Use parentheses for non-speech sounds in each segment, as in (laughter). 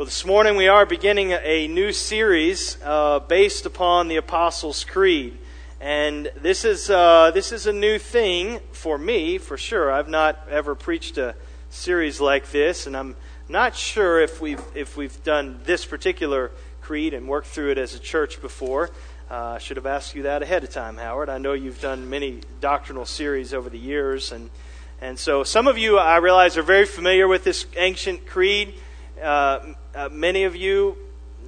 Well, this morning we are beginning a new series uh, based upon the Apostles' Creed. And this is, uh, this is a new thing for me, for sure. I've not ever preached a series like this, and I'm not sure if we've, if we've done this particular creed and worked through it as a church before. Uh, I should have asked you that ahead of time, Howard. I know you've done many doctrinal series over the years, and, and so some of you, I realize, are very familiar with this ancient creed. Uh, uh, many of you,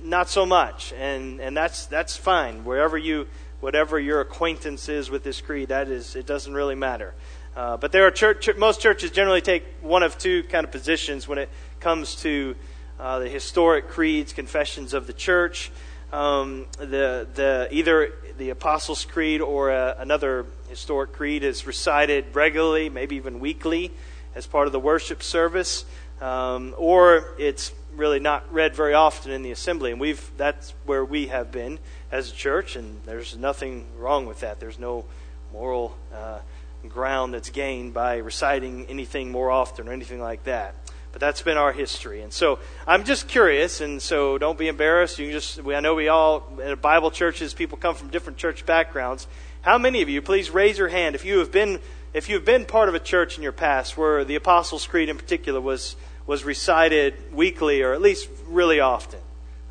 not so much, and and that's that's fine. Wherever you, whatever your acquaintance is with this creed, that is, it doesn't really matter. Uh, but there are church, most churches generally take one of two kind of positions when it comes to uh, the historic creeds, confessions of the church. Um, the the either the Apostles' Creed or uh, another historic creed is recited regularly, maybe even weekly, as part of the worship service, um, or it's really not read very often in the assembly, and we've that's where we have been as a church, and there's nothing wrong with that. There's no moral uh, ground that's gained by reciting anything more often or anything like that. But that's been our history, and so I'm just curious, and so don't be embarrassed. You just I know we all in Bible churches people come from different church backgrounds. How many of you, please raise your hand if you have been if you have been part of a church in your past where the Apostles' Creed in particular was was recited weekly or at least really often.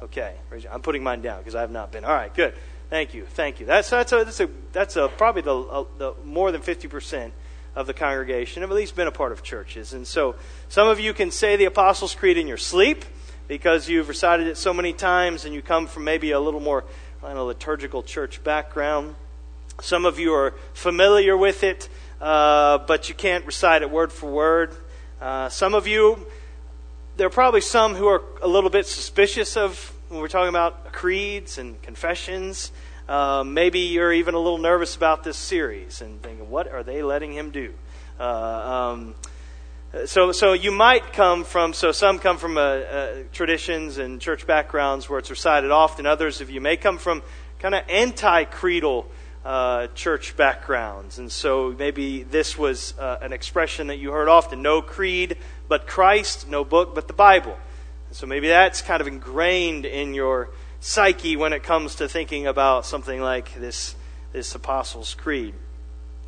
Okay, I'm putting mine down because I have not been. All right, good. Thank you, thank you. That's that's a, that's, a, that's a, probably the, a, the more than fifty percent of the congregation have at least been a part of churches, and so some of you can say the Apostles' Creed in your sleep because you've recited it so many times, and you come from maybe a little more I know, liturgical church background. Some of you are familiar with it, uh, but you can't recite it word for word. Uh, some of you there are probably some who are a little bit suspicious of when we're talking about creeds and confessions. Um, maybe you're even a little nervous about this series and thinking, what are they letting him do? Uh, um, so, so you might come from, so some come from uh, uh, traditions and church backgrounds where it's recited often. Others of you may come from kind of anti creedal uh, church backgrounds. And so maybe this was uh, an expression that you heard often no creed but Christ, no book but the Bible. So maybe that's kind of ingrained in your psyche when it comes to thinking about something like this, this Apostles' Creed.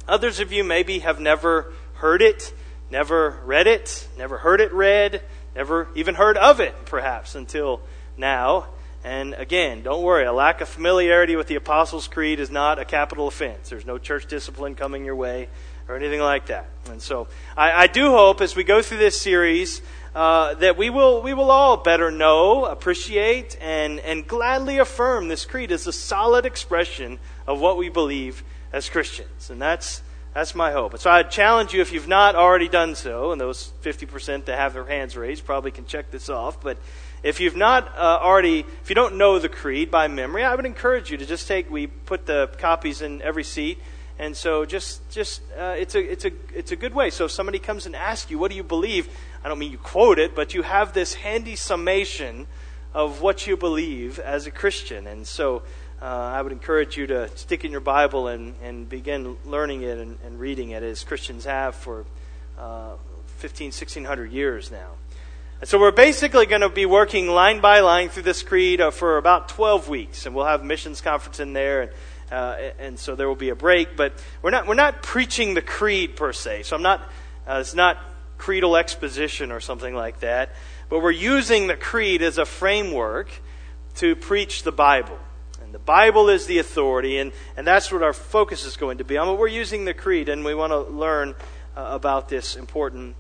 Others of you maybe have never heard it, never read it, never heard it read, never even heard of it, perhaps, until now. And again, don't worry, a lack of familiarity with the Apostles' Creed is not a capital offense. There's no church discipline coming your way or anything like that. And so I, I do hope as we go through this series uh, that we will, we will all better know, appreciate, and, and gladly affirm this creed as a solid expression of what we believe as Christians. And that's, that's my hope. And so I challenge you, if you've not already done so, and those 50% that have their hands raised probably can check this off, but if you've not uh, already, if you don't know the creed by memory, I would encourage you to just take. We put the copies in every seat, and so just, just uh, it's a, it's a, it's a good way. So if somebody comes and asks you, "What do you believe?" I don't mean you quote it, but you have this handy summation of what you believe as a Christian, and so. Uh, I would encourage you to stick in your Bible and, and begin learning it and, and reading it as Christians have for uh, 15, 1600 years now. And so we're basically going to be working line by line through this creed uh, for about 12 weeks, and we'll have missions conference in there, and, uh, and so there will be a break. But we're not we're not preaching the creed per se. So I'm not uh, it's not creedal exposition or something like that. But we're using the creed as a framework to preach the Bible. And the Bible is the authority, and, and that's what our focus is going to be on. But we're using the creed, and we want to learn uh, about this important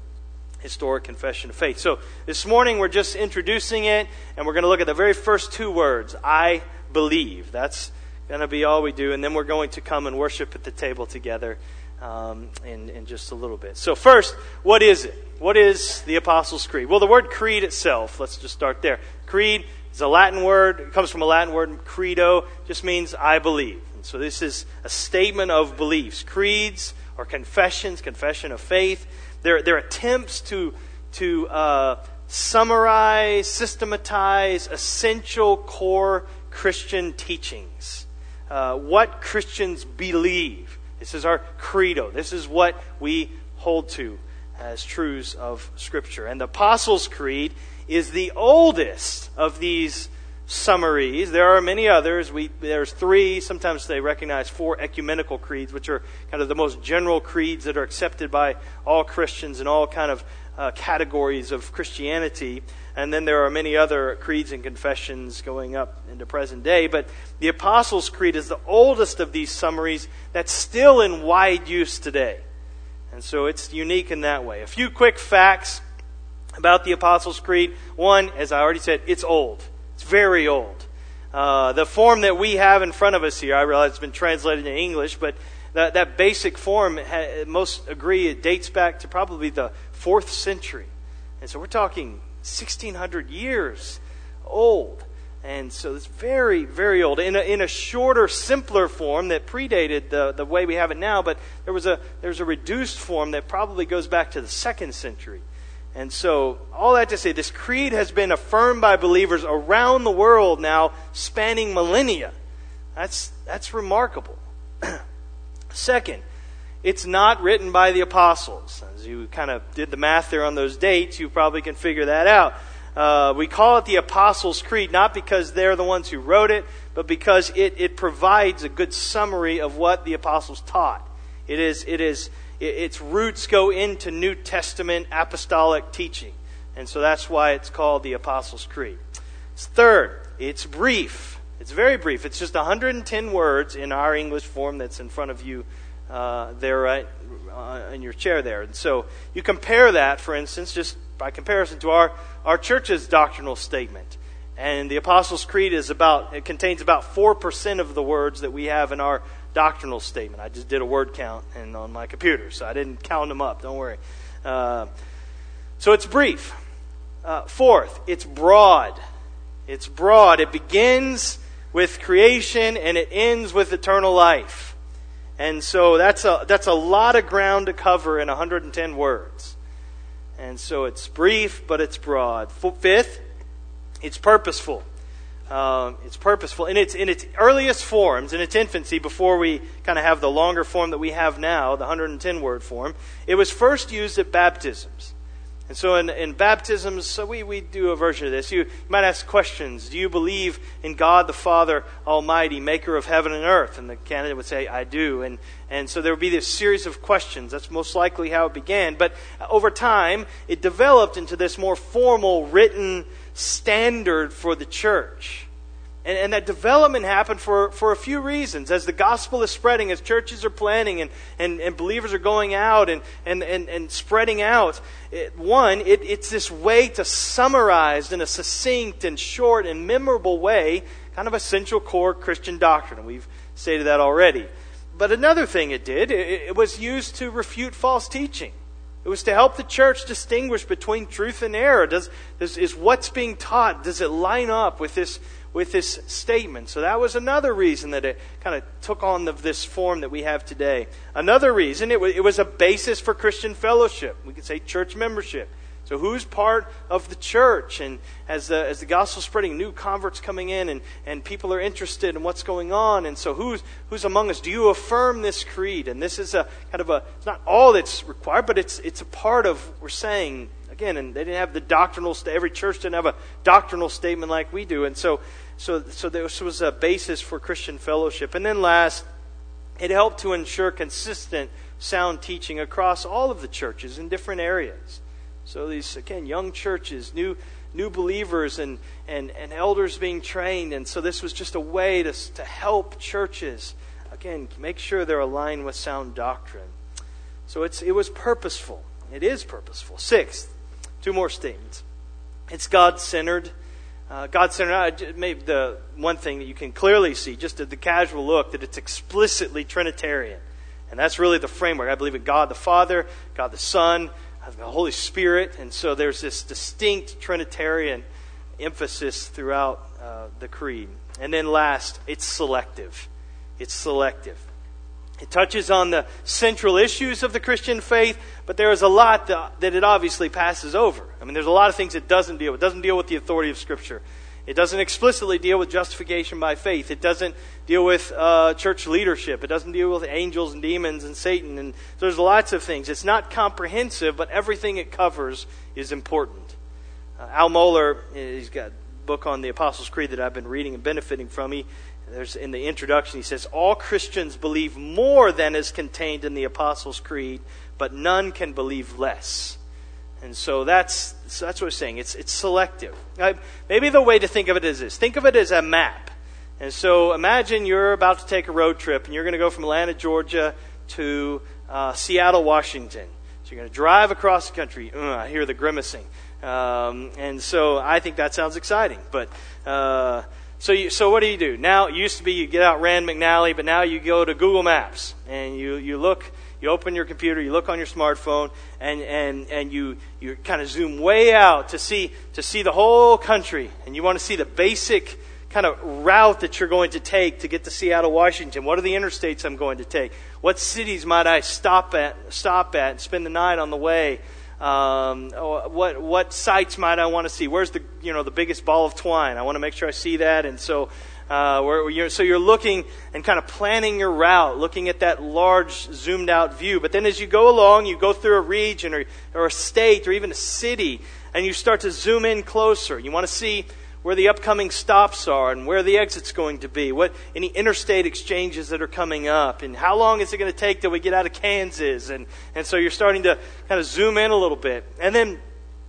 historic confession of faith. So this morning we're just introducing it, and we're going to look at the very first two words I believe. That's going to be all we do, and then we're going to come and worship at the table together um, in, in just a little bit. So, first, what is it? What is the Apostles' Creed? Well, the word creed itself, let's just start there. Creed is a Latin word, it comes from a Latin word, credo, just means I believe. And so, this is a statement of beliefs. Creeds or confessions, confession of faith their, their attempts to, to uh, summarize, systematize essential core Christian teachings. Uh, what Christians believe. This is our credo. This is what we hold to as truths of Scripture. And the Apostles' Creed is the oldest of these summaries. There are many others. We, there's three, sometimes they recognize four ecumenical creeds, which are kind of the most general creeds that are accepted by all Christians in all kind of uh, categories of Christianity. And then there are many other creeds and confessions going up into present day. But the Apostles' Creed is the oldest of these summaries that's still in wide use today. And so it's unique in that way. A few quick facts about the Apostles' Creed. One, as I already said, it's old. It's very old. Uh, the form that we have in front of us here, I realize it's been translated in English, but that, that basic form, most agree, it dates back to probably the fourth century. And so we're talking 1600 years old. And so it's very, very old. In a, in a shorter, simpler form that predated the, the way we have it now, but there was a, there's a reduced form that probably goes back to the second century. And so, all that to say, this creed has been affirmed by believers around the world now, spanning millennia. That's, that's remarkable. (clears throat) Second, it's not written by the apostles. As you kind of did the math there on those dates, you probably can figure that out. Uh, we call it the Apostles' Creed not because they're the ones who wrote it, but because it, it provides a good summary of what the apostles taught. It is, it is, it, its roots go into New Testament apostolic teaching. And so that's why it's called the Apostles' Creed. Third, it's brief. It's very brief. It's just 110 words in our English form that's in front of you uh, there right uh, in your chair there. And so you compare that, for instance, just by comparison to our, our church's doctrinal statement. And the Apostles' Creed is about, it contains about 4% of the words that we have in our doctrinal statement. I just did a word count and on my computer, so I didn't count them up. Don't worry. Uh, so it's brief. Uh, fourth, it's broad. It's broad. It begins with creation and it ends with eternal life. And so that's a, that's a lot of ground to cover in 110 words. And so it's brief, but it's broad. Fifth, it's purposeful. Um, it's purposeful. In its, in its earliest forms, in its infancy, before we kind of have the longer form that we have now, the 110 word form, it was first used at baptisms. And so in, in baptisms, so we, we do a version of this. You, might ask questions. Do you believe in God the Father Almighty, maker of heaven and earth? And the candidate would say, I do. And, and so there would be this series of questions. That's most likely how it began. But over time, it developed into this more formal, written standard for the church. And, and, that development happened for, for a few reasons. As the gospel is spreading, as churches are planning and, and, and believers are going out and, and, and, and spreading out, it, one, it, it's this way to summarize in a succinct and short and memorable way kind of essential core Christian doctrine. We've stated that already. But another thing it did, it, it was used to refute false teaching. It was to help the church distinguish between truth and error. Does, does, is what's being taught, does it line up with this with this statement. So that was another reason that it kind of took on the, this form that we have today. Another reason, it was, it was a basis for Christian fellowship. We could say church membership. So who's part of the church? And as the, as the gospel's spreading, new converts coming in and, and people are interested in what's going on. And so who's, who's among us? Do you affirm this creed? And this is a kind of a, it's not all that's required, but it's, it's a part of, we're saying, again, and they didn't have the doctrinal, every church didn't have a doctrinal statement like we do. And so so, so this was a basis for Christian fellowship. And then last, it helped to ensure consistent, sound teaching across all of the churches in different areas. So these, again, young churches, new, new believers, and, and, and elders being trained. And so this was just a way to, to help churches, again, make sure they're aligned with sound doctrine. So it's, it was purposeful. It is purposeful. Sixth, two more statements. It's God centered uh, God centered, uh, maybe the one thing that you can clearly see, just at the casual look, that it's explicitly Trinitarian. And that's really the framework. I believe in God the Father, God the Son, the Holy Spirit. And so there's this distinct Trinitarian emphasis throughout uh, the creed. And then last, it's selective. It's selective. It touches on the central issues of the Christian faith, but there is a lot that it obviously passes over. I mean, there's a lot of things it doesn't deal with. It doesn't deal with the authority of Scripture. It doesn't explicitly deal with justification by faith. It doesn't deal with uh, church leadership. It doesn't deal with angels and demons and Satan. And so there's lots of things. It's not comprehensive, but everything it covers is important. Uh, Al Mohler, he's got a book on the Apostles' Creed that I've been reading and benefiting from, he, there's in the introduction, he says, All Christians believe more than is contained in the Apostles' Creed, but none can believe less. And so that's, so that's what we're saying. It's, it's selective. maybe the way to think of it is this think of it as a map. And so imagine you're about to take a road trip and you're going to go from Atlanta, Georgia to uh, Seattle, Washington. So you're going to drive across the country. Uh, I hear the grimacing. Um, and so I think that sounds exciting. But uh, so you, so what do you do now? It used to be you get out Rand McNally, but now you go to Google Maps and you you look. You open your computer, you look on your smartphone, and, and, and you, you kind of zoom way out to see, to see the whole country. And you want to see the basic kind of route that you're going to take to get to Seattle, Washington. What are the interstates I'm going to take? What cities might I stop at, stop at and spend the night on the way? Um, what what sites might I want to see? Where's the you know the biggest ball of twine? I want to make sure I see that, and so uh, where you're, so you're looking and kind of planning your route, looking at that large zoomed out view. But then as you go along, you go through a region or, or a state or even a city, and you start to zoom in closer. You want to see where the upcoming stops are and where the exit's going to be, what any interstate exchanges that are coming up, and how long is it going to take till we get out of Kansas, and and so you're starting to kind of zoom in a little bit, and then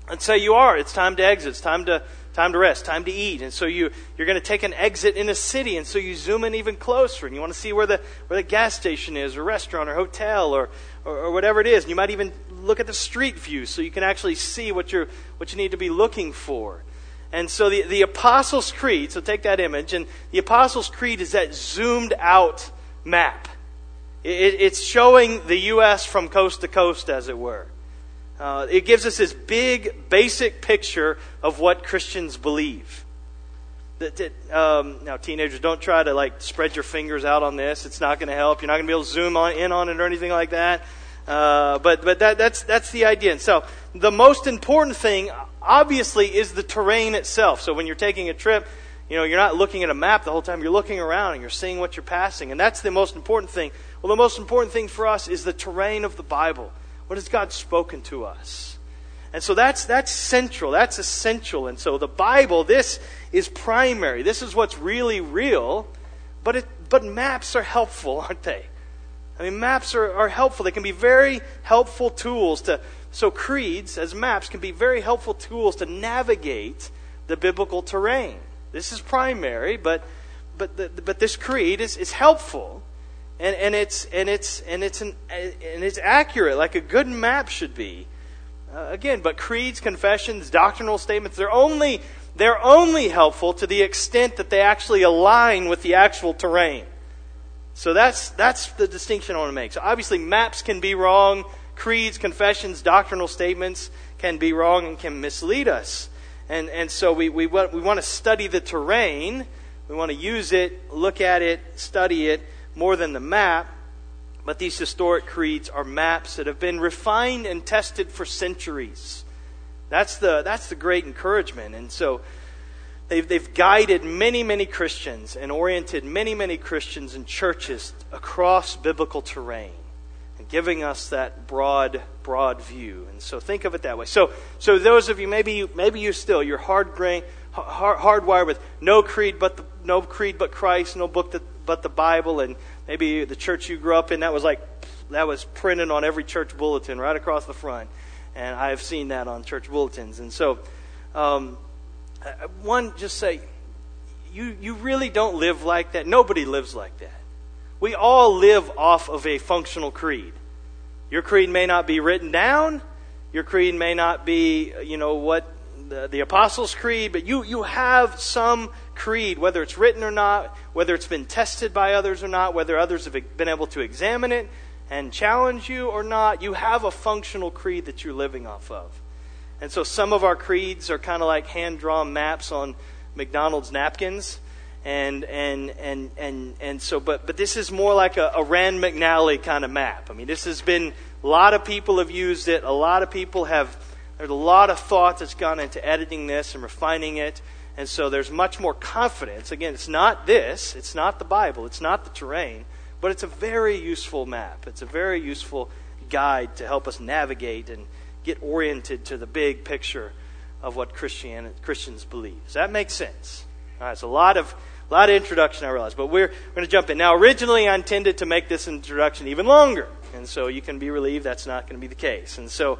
let's say you are, it's time to exit, it's time to time to rest, time to eat, and so you you're going to take an exit in a city, and so you zoom in even closer, and you want to see where the where the gas station is, or restaurant, or hotel, or or, or whatever it is, and you might even look at the street view so you can actually see what you're what you need to be looking for. And so the, the Apostles' Creed, so take that image, and the Apostles' Creed is that zoomed out map. It, it's showing the U.S. from coast to coast, as it were. Uh, it gives us this big, basic picture of what Christians believe. That, that, um, now, teenagers, don't try to like spread your fingers out on this. It's not going to help. You're not going to be able to zoom on, in on it or anything like that. Uh, but but that, that's that's the idea. And so the most important thing, obviously, is the terrain itself. So when you're taking a trip, you know, you're not looking at a map the whole time. You're looking around and you're seeing what you're passing. And that's the most important thing. Well, the most important thing for us is the terrain of the Bible. What has God spoken to us? And so that's, that's central. That's essential. And so the Bible, this is primary. This is what's really real. But, it, but maps are helpful, aren't they? I mean, maps are, are helpful. They can be very helpful tools to, so, creeds as maps can be very helpful tools to navigate the biblical terrain. This is primary, but, but, the, but this creed is, is helpful. And, and, it's, and, it's, and, it's an, and it's accurate, like a good map should be. Uh, again, but creeds, confessions, doctrinal statements, they're only, they're only helpful to the extent that they actually align with the actual terrain. So that's, that's the distinction I want to make. So obviously, maps can be wrong creeds, confessions, doctrinal statements can be wrong and can mislead us. And, and so we, we, we want to study the terrain. We want to use it, look at it, study it more than the map. But these historic creeds are maps that have been refined and tested for centuries. That's the, that's the great encouragement. And so they've, they've guided many, many Christians and oriented many, many Christians and churches across biblical terrain and giving us that broad, broad view. And so think of it that way. So, so those of you, maybe you, maybe you still, you're hard brain, hard, hardwired with no creed but the, no creed but Christ, no book that, but the Bible, and maybe the church you grew up in that was like that was printed on every church bulletin right across the front, and I have seen that on church bulletins. And so, um, one just say, you you really don't live like that. Nobody lives like that. We all live off of a functional creed. Your creed may not be written down. Your creed may not be, you know, what the, the Apostles' Creed, but you, you have some creed, whether it's written or not, whether it's been tested by others or not, whether others have been able to examine it and challenge you or not, you have a functional creed that you're living off of. And so some of our creeds are kind of like hand drawn maps on McDonald's napkins and and and and and so but but this is more like a, a Rand McNally kind of map. I mean, this has been a lot of people have used it. A lot of people have there's a lot of thought that's gone into editing this and refining it. And so there's much more confidence. Again, it's not this, it's not the Bible, it's not the terrain, but it's a very useful map. It's a very useful guide to help us navigate and get oriented to the big picture of what Christian, Christians believe. Does that make sense? All right, it's a lot of, a lot of introduction, I realize, but we're, we're going to jump in. Now, originally, I intended to make this introduction even longer, and so you can be relieved that's not going to be the case. And so,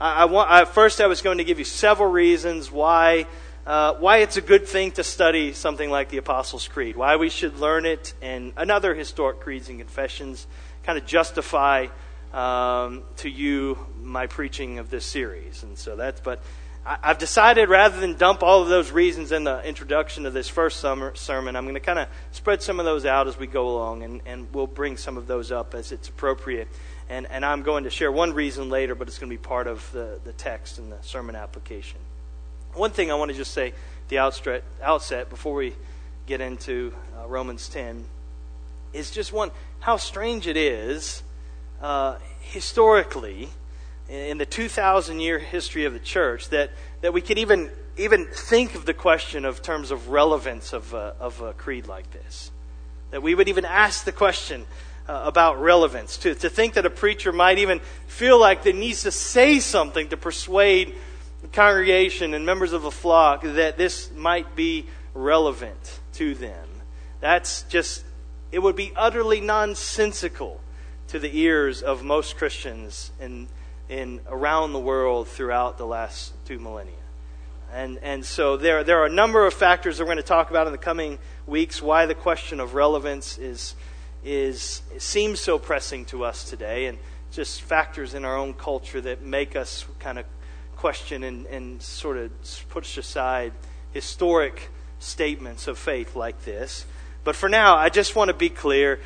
I, I want, I, first, I was going to give you several reasons why. Uh, why it's a good thing to study something like the Apostles' Creed, why we should learn it, and another historic creeds and confessions kind of justify um, to you my preaching of this series. And so that's, but I, have decided rather than dump all of those reasons in the introduction to this first summer sermon, I'm going to kind of spread some of those out as we go along, and, and we'll bring some of those up as it's appropriate. And, and I'm going to share one reason later, but it's going to be part of the, the text and the sermon application. One thing I want to just say at the outset, outset before we get into uh, Romans 10 is just one how strange it is uh, historically in the 2,000 year history of the church that, that we could even, even think of the question of terms of relevance of a, of a creed like this. That we would even ask the question uh, about relevance. To, to think that a preacher might even feel like they needs to say something to persuade congregation and members of a flock that this might be relevant to them. That's just, it would be utterly nonsensical to the ears of most Christians in, in around the world throughout the last two millennia. And, and so there, there are a number of factors that we're going to talk about in the coming weeks why the question of relevance is, is seems so pressing to us today, and just factors in our own culture that make us kind of question and, and sort of push aside historic statements of faith like this. But for now, I just want to be clear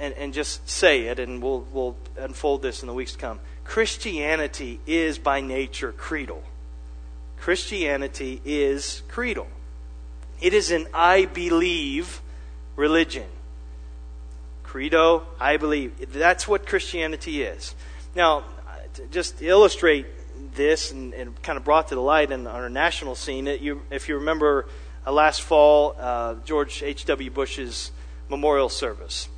and, and just say it, and we'll, we'll unfold this in the weeks to come. Christianity is by nature creedal. Christianity is creedal. It is an I believe religion. Credo, I believe. That's what Christianity is. Now, just illustrate this and, and kind of brought to the light in on our national scene, you, if you remember uh, last fall, uh, George H.W. Bush's memorial service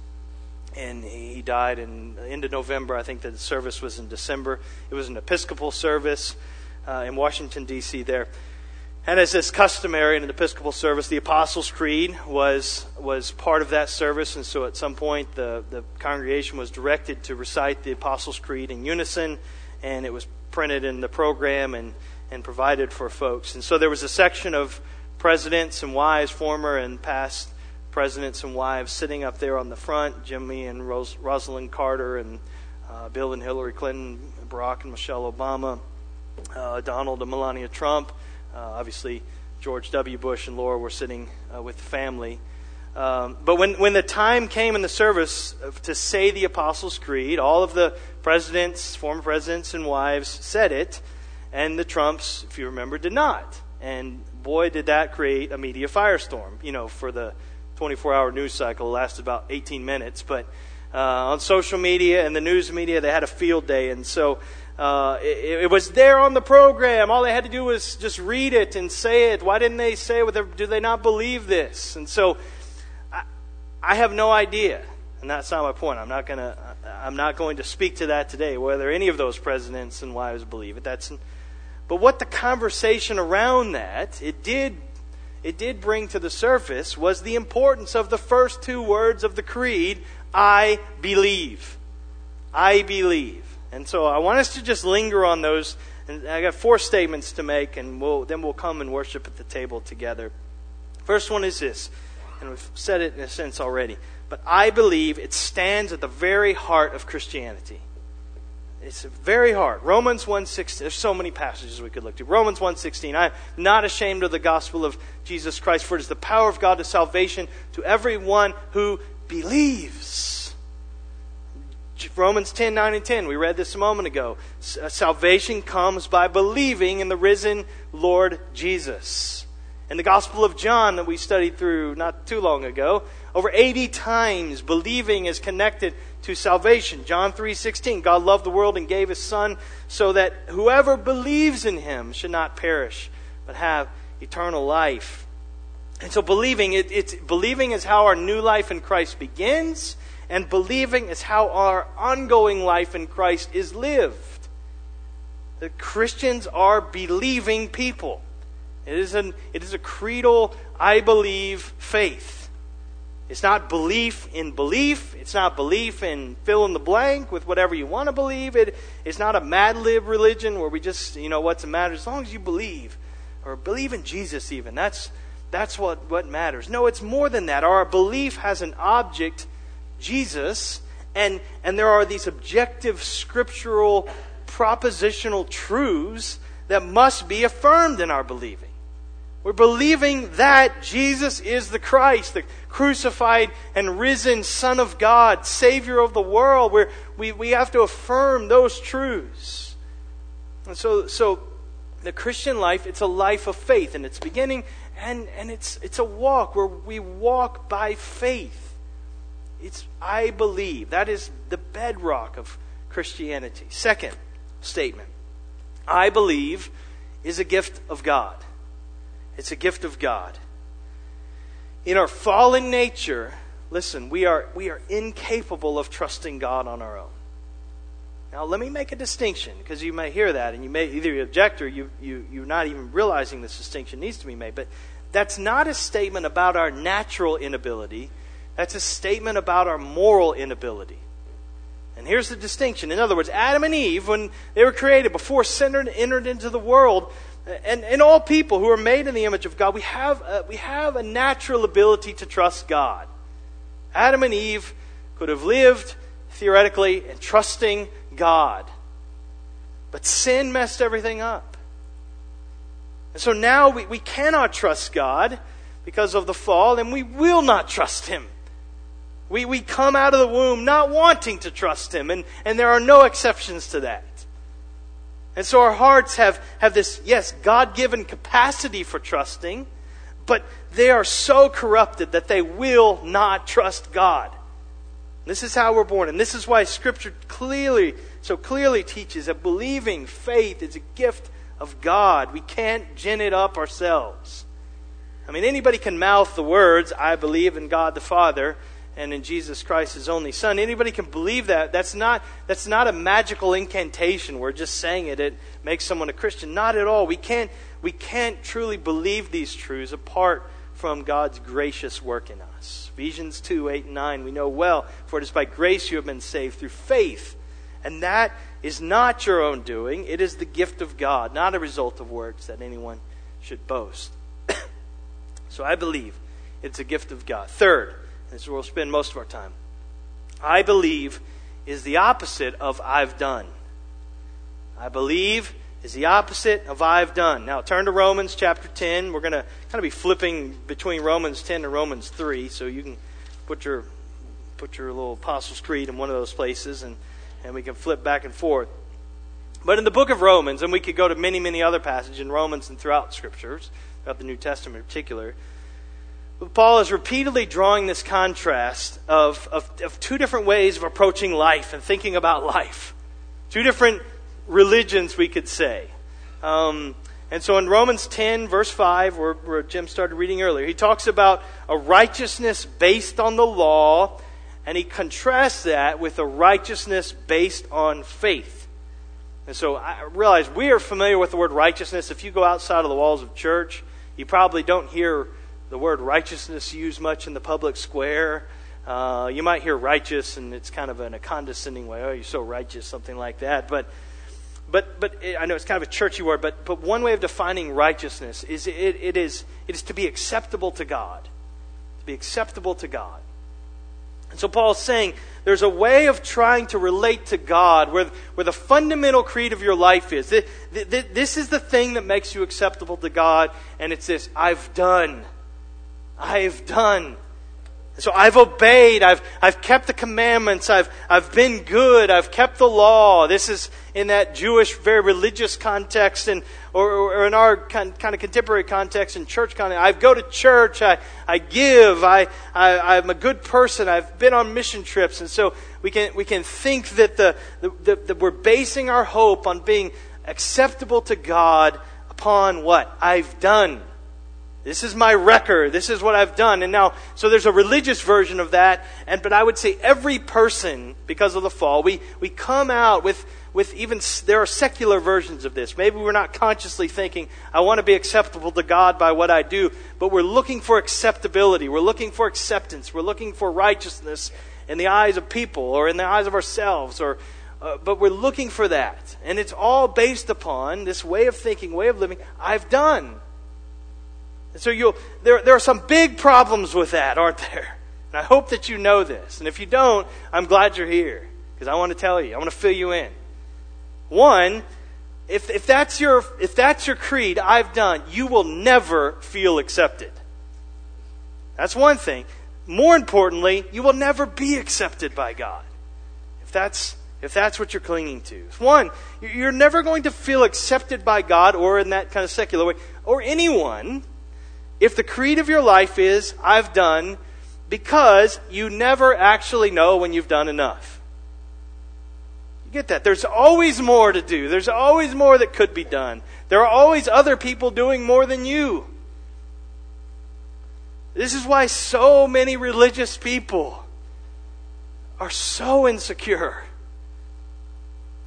and he died in end of November. I think the service was in December. It was an Episcopal service uh, in Washington D.C. There, and as is customary in an Episcopal service, the Apostles' Creed was was part of that service, and so at some point the the congregation was directed to recite the Apostles' Creed in unison, and it was printed in the program and and provided for folks. And so there was a section of presidents and wives, former and past presidents and wives sitting up there on the front Jimmy and Rose, Rosalynn Carter and uh, Bill and Hillary Clinton, Barack and Michelle Obama, uh, Donald and Melania Trump. Uh, obviously, George W. Bush and Laura were sitting uh, with the family. Um, but when, when the time came in the service to say the Apostles' Creed, all of the presidents, former presidents, and wives said it, and the Trumps, if you remember, did not. And boy, did that create a media firestorm, you know, for the 24 hour news cycle lasted about 18 minutes. But uh, on social media and the news media, they had a field day. And so uh, it, it, was there on the program. All they had to do was just read it and say it. Why didn't they say it? Do they not believe this? And so I have no idea. And that's not my point. I'm not going to. I'm not going to speak to that today. Whether any of those presidents and wives believe it, that's. But what the conversation around that it did it did bring to the surface was the importance of the first two words of the creed I believe. I believe. And so I want us to just linger on those. And I got four statements to make, and we'll, then we'll come and worship at the table together. First one is this, and we've said it in a sense already, but I believe it stands at the very heart of Christianity. It's very hard. Romans 1.16, there's so many passages we could look to. Romans 1.16, I am not ashamed of the gospel of Jesus Christ, for it is the power of God to salvation to everyone who believes. Romans 10, 9, and 10, we read this a moment ago. Uh, salvation comes by believing in the risen Lord Jesus. In the Gospel of John that we studied through not too long ago, over 80 times believing is connected to salvation. John 3:16 God loved the world and gave his son so that whoever believes in him should not perish but have eternal life. And so believing it, it's believing is how our new life in Christ begins and believing is how our ongoing life in Christ is lived. The Christians are believing people. It is, an, it is a creedal, I believe, faith. It's not belief in belief. It's not belief in fill in the blank with whatever you want to believe. It, it's not a mad lib religion where we just, you know, what's the matter? As long as you believe, or believe in Jesus even. That's, that's what, what matters. No, it's more than that. Our belief has an object, Jesus, and, and there are these objective scriptural propositional truths that must be affirmed in our believing. We're believing that Jesus is the Christ, the crucified and risen Son of God, Savior of the world. We're, we, we have to affirm those truths. And so, so the Christian life, it's a life of faith in its beginning, and, and it's, it's a walk where we walk by faith. It's I believe. That is the bedrock of Christianity. Second statement I believe is a gift of God. It's a gift of God. In our fallen nature, listen, we are, we are incapable of trusting God on our own. Now, let me make a distinction because you may hear that and you may either object or you, you, you're not even realizing this distinction needs to be made. But that's not a statement about our natural inability, that's a statement about our moral inability. And here's the distinction. In other words, Adam and Eve, when they were created, before sin entered into the world, and, and all people who are made in the image of God, we have, a, we have a natural ability to trust God. Adam and Eve could have lived, theoretically, in trusting God. But sin messed everything up. And so now we, we cannot trust God because of the fall, and we will not trust Him. We, we come out of the womb not wanting to trust Him, and, and there are no exceptions to that. And so our hearts have, have this, yes, God given capacity for trusting, but they are so corrupted that they will not trust God. This is how we're born. And this is why Scripture clearly, so clearly teaches that believing faith is a gift of God. We can't gin it up ourselves. I mean, anybody can mouth the words, I believe in God the Father, and in Jesus Christ, his only Son. Anybody can believe that. That's not, that's not a magical incantation We're just saying it, it makes someone a Christian. Not at all. We can't, we can't truly believe these truths apart from God's gracious work in us. Ephesians 2 8 and 9, we know well, for it is by grace you have been saved through faith. And that is not your own doing, it is the gift of God, not a result of works that anyone should boast. (coughs) so I believe it's a gift of God. Third, where we'll spend most of our time. I believe is the opposite of I've done. I believe is the opposite of I've done. Now turn to Romans chapter 10. We're going to kind of be flipping between Romans 10 and Romans 3, so you can put your put your little Apostles' Creed in one of those places and, and we can flip back and forth. But in the book of Romans, and we could go to many, many other passages in Romans and throughout scriptures, throughout the New Testament in particular, Paul is repeatedly drawing this contrast of, of, of, two different ways of approaching life and thinking about life. Two different religions, we could say. Um, and so in Romans 10, verse 5, where, where Jim started reading earlier, he talks about a righteousness based on the law, and he contrasts that with a righteousness based on faith. And so I realize we are familiar with the word righteousness. If you go outside of the walls of church, you probably don't hear the word righteousness used much in the public square. Uh, you might hear righteous, and it's kind of in a condescending way. Oh, you're so righteous, something like that. But, but, but it, I know it's kind of a churchy word. But, but one way of defining righteousness is it, it is it is to be acceptable to God, to be acceptable to God. And so Paul's saying there's a way of trying to relate to God where, where the fundamental creed of your life is. This is the thing that makes you acceptable to God, and it's this I've done. I've done. So I've obeyed. I've, I've kept the commandments. I've, I've been good. I've kept the law. This is in that Jewish, very religious context, and, or, or in our kind, kind of contemporary context, in church context. I go to church. I, I give. I, I, I'm a good person. I've been on mission trips. And so we can, we can think that, the, the, the, that we're basing our hope on being acceptable to God upon what? I've done. This is my record. This is what I've done. And now, so there's a religious version of that. And, but I would say every person, because of the fall, we, we come out with, with even, there are secular versions of this. Maybe we're not consciously thinking, I want to be acceptable to God by what I do, but we're looking for acceptability. We're looking for acceptance. We're looking for righteousness in the eyes of people or in the eyes of ourselves or uh, but we're looking for that. And it's all based upon this way of thinking, way of living, I've done. And so you'll, there, there are some big problems with that, aren't there? And I hope that you know this. And if you don't, I'm glad you're here because I want to tell you, I want to fill you in. One, if, if, that's your, if that's your creed, I've done, you will never feel accepted. That's one thing. More importantly, you will never be accepted by God. If that's, if that's what you're clinging to. One, you're never going to feel accepted by God or in that kind of secular way, or anyone if the creed of your life is, I've done, because you never actually know when you've done enough. You get that? There's always more to do. There's always more that could be done. There are always other people doing more than you. This is why so many religious people are so insecure.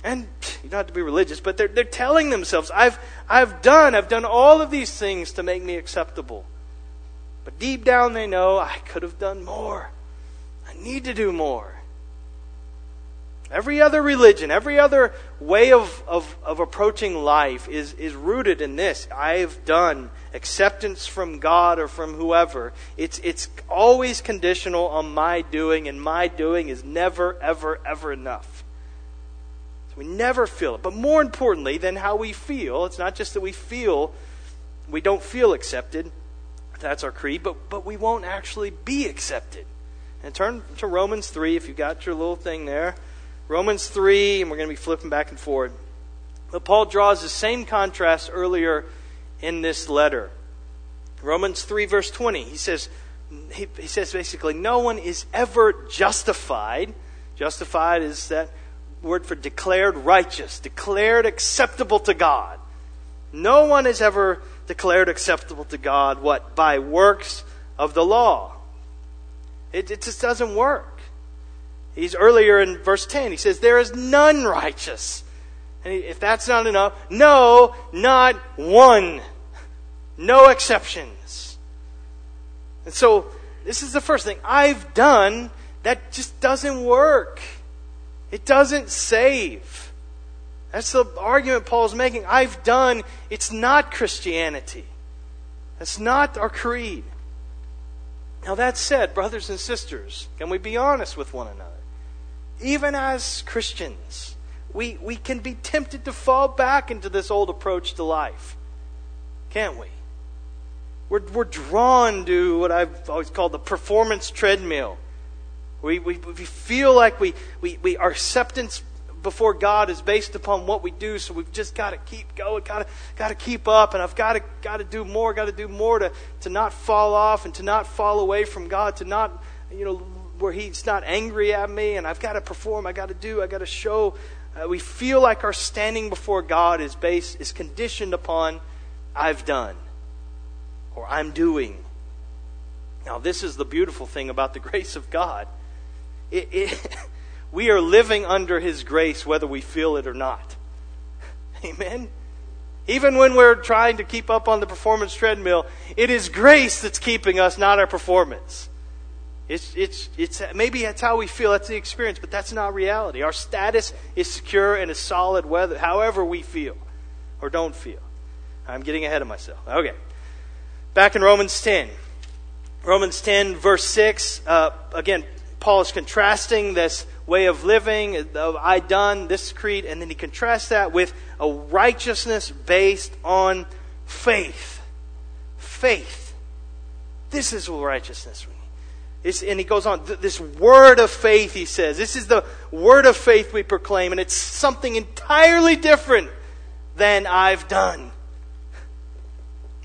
And you don't have to be religious, but they're, they're telling themselves, I've, I've done, I've done all of these things to make me acceptable. But deep down they know I could have done more. I need to do more. Every other religion, every other way of, of, of approaching life is, is rooted in this. I've done acceptance from God or from whoever. It's, it's always conditional on my doing, and my doing is never, ever, ever enough. We never feel it. But more importantly than how we feel, it's not just that we feel, we don't feel accepted. That's our creed, but, but we won't actually be accepted. And turn to Romans 3 if you've got your little thing there. Romans 3, and we're going to be flipping back and forward. But Paul draws the same contrast earlier in this letter. Romans 3, verse 20. He says, he, he says basically, no one is ever justified. Justified is that word for declared righteous, declared acceptable to God. No one is ever declared acceptable to God, what? By works of the law. It, it just doesn't work. He's earlier in verse 10, he says, There is none righteous. And if that's not enough, no, not one. No exceptions. And so, this is the first thing I've done that just doesn't work. It doesn't save. That's the argument Paul's making. I've done, it's not Christianity. That's not our creed. Now, that said, brothers and sisters, can we be honest with one another? Even as Christians, we, we can be tempted to fall back into this old approach to life, can't we? We're, we're drawn to what I've always called the performance treadmill we, we, we feel like we, we, we, our acceptance before God is based upon what we do, so we've just got to keep going, got to, got to keep up, and I've got to, got to do more, got to do more to, to not fall off and to not fall away from God, to not, you know, where He's not angry at me, and I've got to perform, I got to do, I got to show. Uh, we feel like our standing before God is based, is conditioned upon I've done or I'm doing. Now, this is the beautiful thing about the (laughs) grace of God it, it, (laughs) we are living under His grace whether we feel it or not. (laughs) Amen? Even when we're trying to keep up on the performance treadmill, it is grace that's keeping us, not our performance. It's, it's, it's, maybe that's how we feel, that's the experience, but that's not reality. Our status is secure and is solid whether, however we feel or don't feel. I'm getting ahead of myself. Okay. Back in Romans 10. Romans 10, verse 6. Uh, again, Paul is contrasting this way of living, of I done, this creed, and then he contrasts that with a righteousness based on faith. Faith. This is righteousness means. and he goes on, this word of faith, he says. This is the word of faith we proclaim, and it's something entirely different than I've done.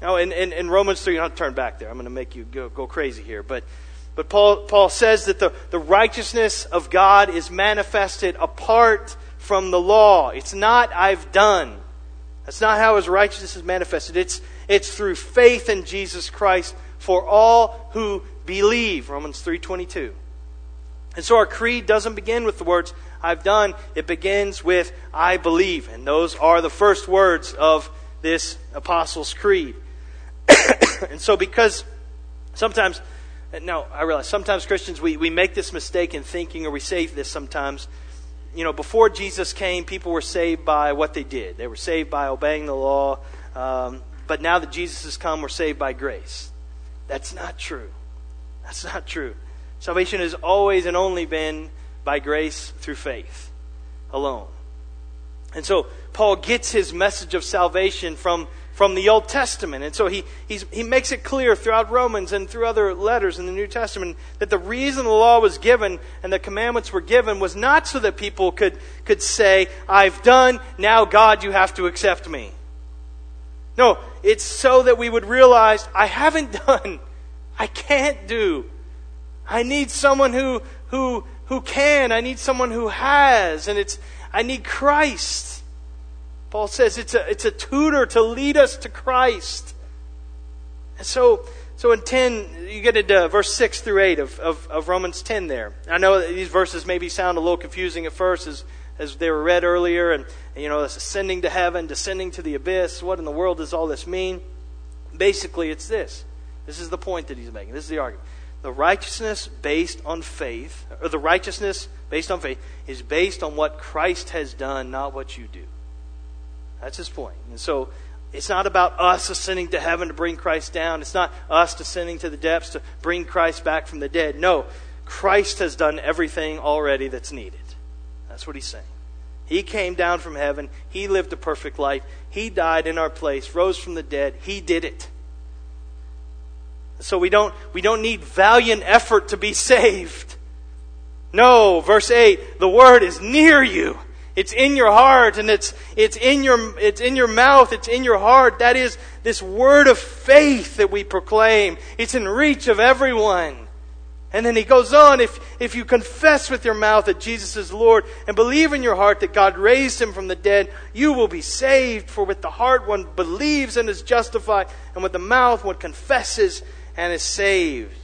Now, in, in, in Romans 3, I'll turn back there. I'm going to make you go, go crazy here. But but Paul, Paul says that the, the righteousness of God is manifested apart from the law. It's not I've done. That's not how his righteousness is manifested. It's, it's through faith in Jesus Christ for all who believe. Romans 3.22. And so our creed doesn't begin with the words, I've done. It begins with, I believe. And those are the first words of this Apostles' Creed. (coughs) and so because sometimes, no, I realize sometimes Christians, we, we make this mistake in thinking, or we say this sometimes, you know, before Jesus came, people were saved by what they did. They were saved by obeying the law. Um, but now that Jesus has come, we're saved by grace. That's not true. That's not true. Salvation has always and only been by grace through faith alone. And so Paul gets his message of salvation from, from the Old Testament. And so he, he makes it clear throughout Romans and through other letters in the New Testament that the reason the law was given and the commandments were given was not so that people could, could say, I've done, now God, you have to accept me. No, it's so that we would realize, I haven't (laughs) done, I can't do. I need someone who, who, who can. I need someone who has. And it's, I need Christ. Paul says it's a, it's a tutor to lead us to Christ. And so, so in 10, you get into verse 6 through 8 of, of, of Romans 10 there. I know these verses maybe sound a little confusing at first as, as they were read earlier. And, and you know, ascending to heaven, descending to the abyss. What in the world does all this mean? Basically, it's this. This is the point that he's making. This is the argument. The righteousness based on faith, or the righteousness based on faith, is based on what Christ has done, not what you do. That's his point. And so it's not about us ascending to heaven to bring Christ down. It's not us descending to the depths to bring Christ back from the dead. No, Christ has done everything already that's needed. That's what he's saying. He came down from heaven. He lived a perfect life. He died in our place, rose from the dead. He did it. So we don't, we don't need valiant effort to be saved. No, verse 8, the word is near you. It's in your heart and it's, it's in your, it's in your mouth. It's in your heart. That is this word of faith that we proclaim. It's in reach of everyone. And then he goes on, if, if you confess with your mouth that Jesus is Lord and believe in your heart that God raised him from the dead, you will be saved. For with the heart one believes and is justified, and with the mouth one confesses and is saved.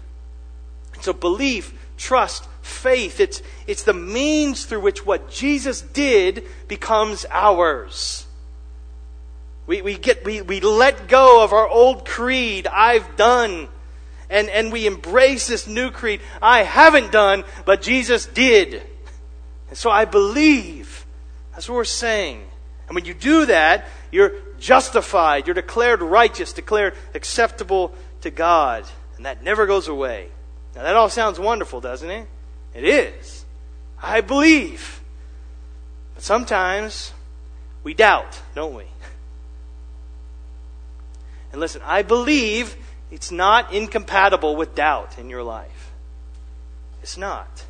So belief, trust, faith, it's, it's the means through which what Jesus did becomes ours. We, we, get, we, we let go of our old creed, I've done, and, and we embrace this new creed, I haven't done, but Jesus did. And so I believe. That's what we're saying. And when you do that, you're justified, you're declared righteous, declared acceptable to God, and that never goes away. Now, that all sounds wonderful, doesn't it? It is. I believe. But sometimes we doubt, don't we? And listen, I believe it's not incompatible with doubt in your life. It's not.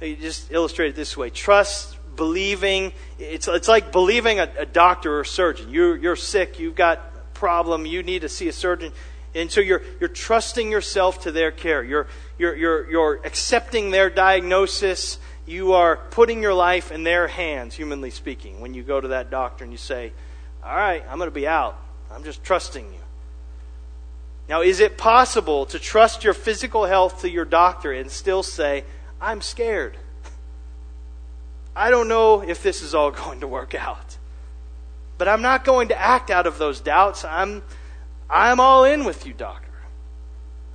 You just illustrate it this way trust, believing, it's, it's like believing a, a doctor or a surgeon. You're, you're sick, you've got a problem, you need to see a surgeon. And so you're, you're trusting yourself to their care. You're, you're, you're, you're accepting their diagnosis. You are putting your life in their hands, humanly speaking, when you go to that doctor and you say, All right, I'm going to be out. I'm just trusting you. Now, is it possible to trust your physical health to your doctor and still say, I'm scared? I don't know if this is all (laughs) going to work out. But I'm not going to act out of those doubts. I'm, I'm all in with you, doctor.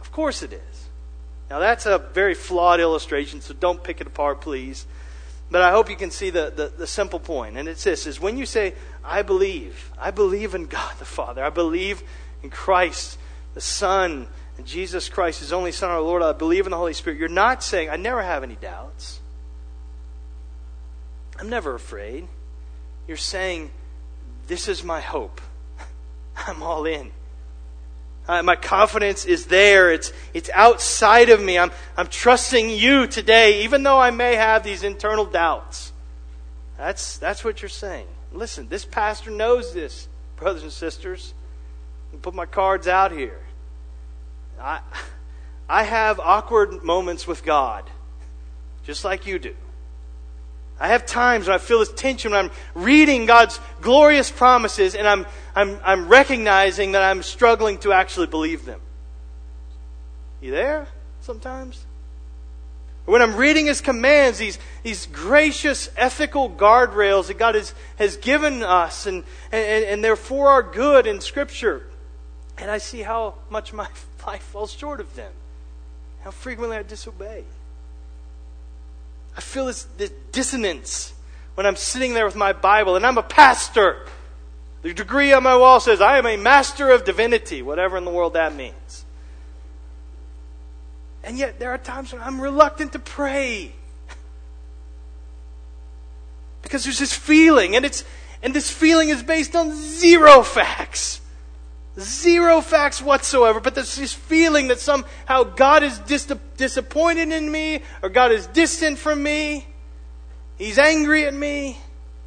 Of course it is. Now, that's a very flawed illustration, so don't pick it apart, please. But I hope you can see the, the, the, simple point. And it's this is when you say, I believe, I believe in God the Father, I believe in Christ, the Son, and Jesus Christ, his only Son, our Lord, I believe in the Holy Spirit. You're not saying, I never have any doubts. I'm never afraid. You're saying, this is my hope. (laughs) I'm all in. Uh, my confidence is there. It's, it's outside of me. I'm, I'm trusting you today, even though I may have these internal doubts. That's, that's what you're saying. Listen, this pastor knows this, brothers and sisters. I put my cards out here. I, (laughs) I have awkward moments with God, just like you do. I have times when I feel this tension when I'm reading God's glorious promises and I'm, I'm, I'm recognizing that I'm struggling to actually believe them. You there sometimes? When I'm reading His commands, these, these gracious ethical guardrails that God has, has given us, and, and, and they're for our good in Scripture, and I see how much my (laughs) life falls short of them, how frequently I disobey. I feel this, this dissonance when I'm sitting there with my Bible, and I'm a pastor. The degree on my wall says, I am a master of divinity, whatever in the world that means. And yet, there are times when I'm reluctant to pray. because there's this feeling, and, it's, and this feeling is based on zero facts. Zero facts whatsoever, but there's this feeling that somehow God is dis- disappointed in me, or God is distant from me. He's angry at me.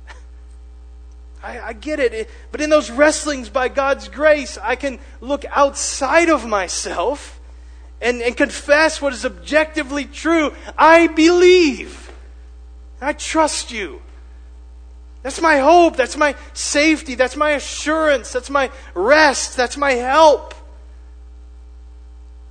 (laughs) I, I get it. But in those wrestlings by God's grace, I can look outside of myself and, and confess what is objectively true. I believe. I trust you. That's my hope. That's my safety. That's my assurance. That's my rest. That's my help.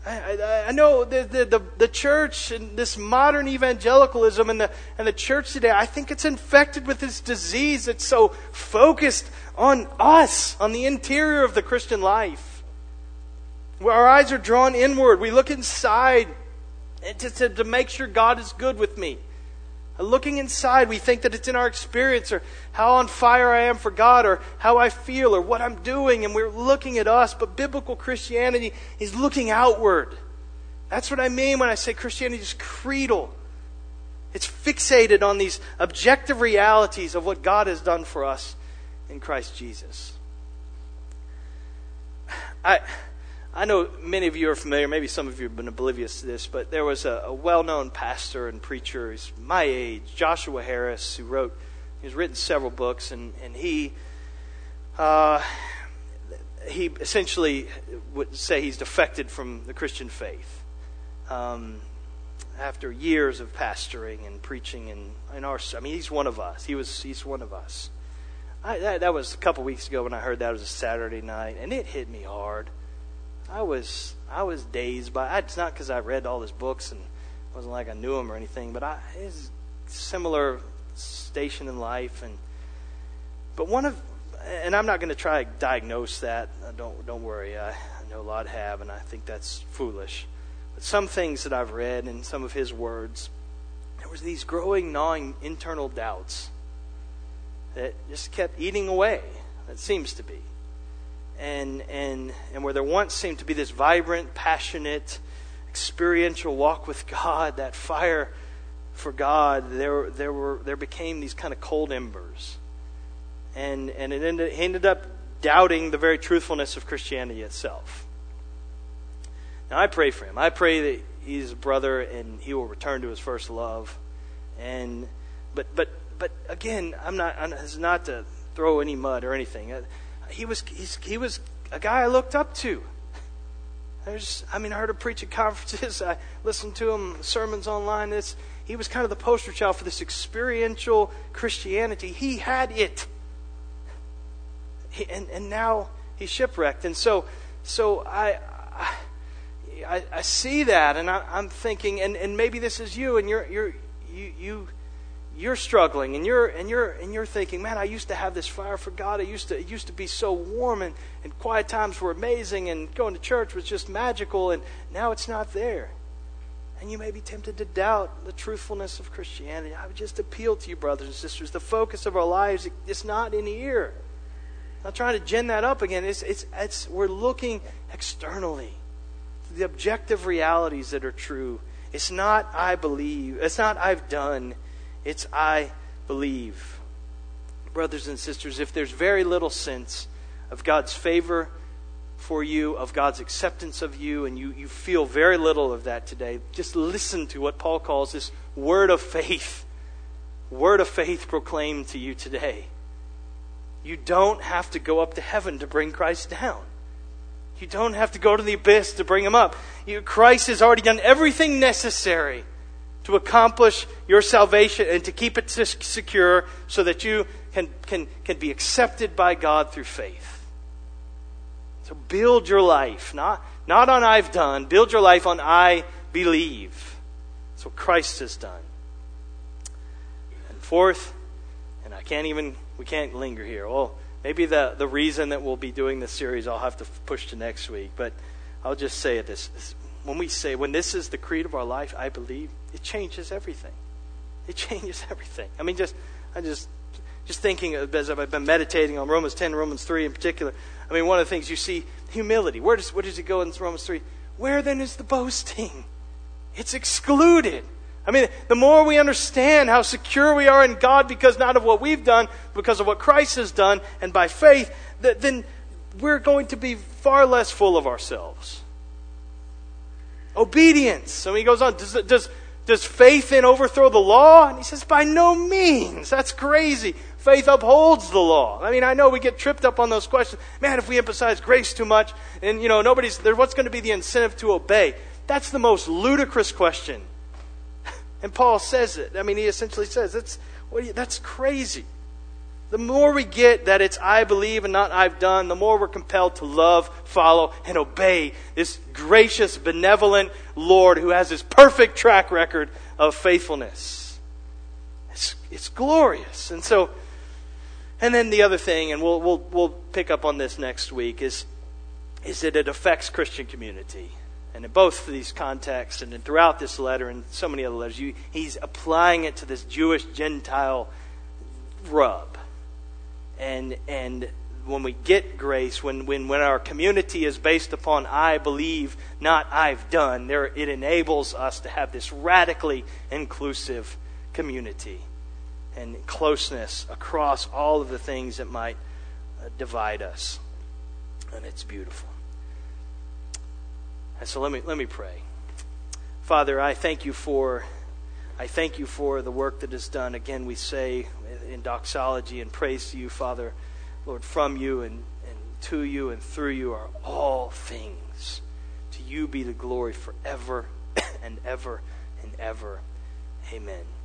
I, I, know the, the, the, the, church and this modern evangelicalism and the, and the church today, I think it's infected with this disease that's so focused on us, on the interior of the Christian life. Where our eyes are drawn inward. We look inside to, to, to make sure God is good with me. Looking inside, we think that it's in our experience or how on fire I am for God or how I feel or what I'm doing, and we're looking at us. But biblical Christianity is looking outward. That's what I mean when I say Christianity is creedal. It's fixated on these objective realities of what God has done for us in Christ Jesus. I. I know many of you are familiar, maybe some of you have been oblivious to this, but there was a, a well known pastor and preacher, he's my age, Joshua Harris, who wrote, he's written several books, and, and he, uh, he essentially would say he's defected from the Christian faith. Um, after years of pastoring and preaching in, in our, I mean, he's one of us. He was, he's one of us. I, that, that was a couple weeks ago when I heard that. It was a Saturday night, and it hit me hard. I was I was dazed by. It's not because I read all his books and it wasn't like I knew him or anything, but I his similar station in life and. But one of, and I'm not going to try to diagnose that. Uh, don't don't worry. I, I know a lot have, and I think that's foolish. But some things that I've read and some of his words, there was these growing, gnawing internal doubts that just kept eating away. It seems to be and, and, and where there once seemed to be this vibrant, passionate, experiential walk with God, that fire for God, there, there, were, there became these kind of cold embers. And, and it ended, ended up doubting the very truthfulness of Christianity itself. Now, I pray for him. I pray that he's a brother and he will return to his first love. And, but, but, but again, I'm not, I'm, not to throw any mud or anything he was he was a guy I looked up to. There's, I mean, I heard him preach at (laughs) conferences. I listened to him sermons online. This he was kind of the poster child for this experiential Christianity. He had it, he, and and now he's shipwrecked. And so, so I. I, I see that, and I, I'm thinking, and, and maybe this is you, and you're, you're, you, you you're struggling and you're and you're and you're thinking, man, I used to have this fire for God. I used to it used to be so warm and, and quiet times were amazing and going to church was just magical and now it's not there. And you may be tempted to doubt the truthfulness of Christianity. I would just appeal to you, brothers and sisters. The focus of our lives is not in here. I'm not trying to gin that up again. It's, it's, it's, we're looking externally to the objective realities that are true. It's not I believe. It's not I've done. It's I believe. Brothers and sisters, if there's very little sense of God's favor for you, of God's acceptance of you, and you, you feel very little of that today, just listen to what Paul calls this word of faith. Word of faith proclaimed to you today. You don't have to go up to heaven to bring Christ down. You don't have to go to the abyss to bring him up. You, Christ has already done everything necessary to accomplish your salvation and to keep it secure so that you can, can, can be accepted by God through faith. So build your life, not, not on I've done, build your life on I believe. That's what Christ has done. And fourth, and I can't even, we can't linger here. Well, maybe the, the reason that we'll be doing this series I'll have to push to next week, but I'll just say this. When we say, when this is the creed of our life, I believe, it changes everything. It changes (laughs) everything. I mean, just, I just, just thinking as I've been meditating on Romans 10, Romans 3 in particular. I mean, one of the things you see, humility. Where does, where does it go in Romans 3? Where then is the boasting? It's excluded. I mean, the more we understand how secure we are in God because not of what we've done, because of what Christ has done, and by faith, then we're going to be far less full of ourselves. Obedience. So he goes on. Does, does, does faith then overthrow the law? And he says, by no means. That's crazy. Faith upholds the law. I mean, I know we get tripped up on those questions. Man, if we emphasize grace too much, and you know, nobody's there, what's going to be the incentive to obey? That's the most ludicrous question. (laughs) And Paul says it. I mean, he essentially says that's you, that's crazy. The more we get that it's I believe and not I've done, the more we're compelled to love, follow, and obey this gracious, benevolent Lord who has this perfect track record of faithfulness. It's, it's glorious. And so, and then the other thing, and we'll, we'll, we'll pick up on this next week, is, is that it affects Christian community. And in both of these contexts, and throughout this letter and so many other letters, you, he's applying it to this Jewish Gentile rub and and when we get grace, when, when, when our community is based upon I believe, not I've done, there, it enables us to have this radically inclusive community and closeness across all of the things that might uh, divide us. And it's beautiful. And so let me, let me pray. Father, I thank you for I thank you for the work that is done. Again, we say in doxology and praise to you, Father, Lord, from you and, and to you and through you are all things. To you be the glory forever (coughs) and ever and ever. Amen.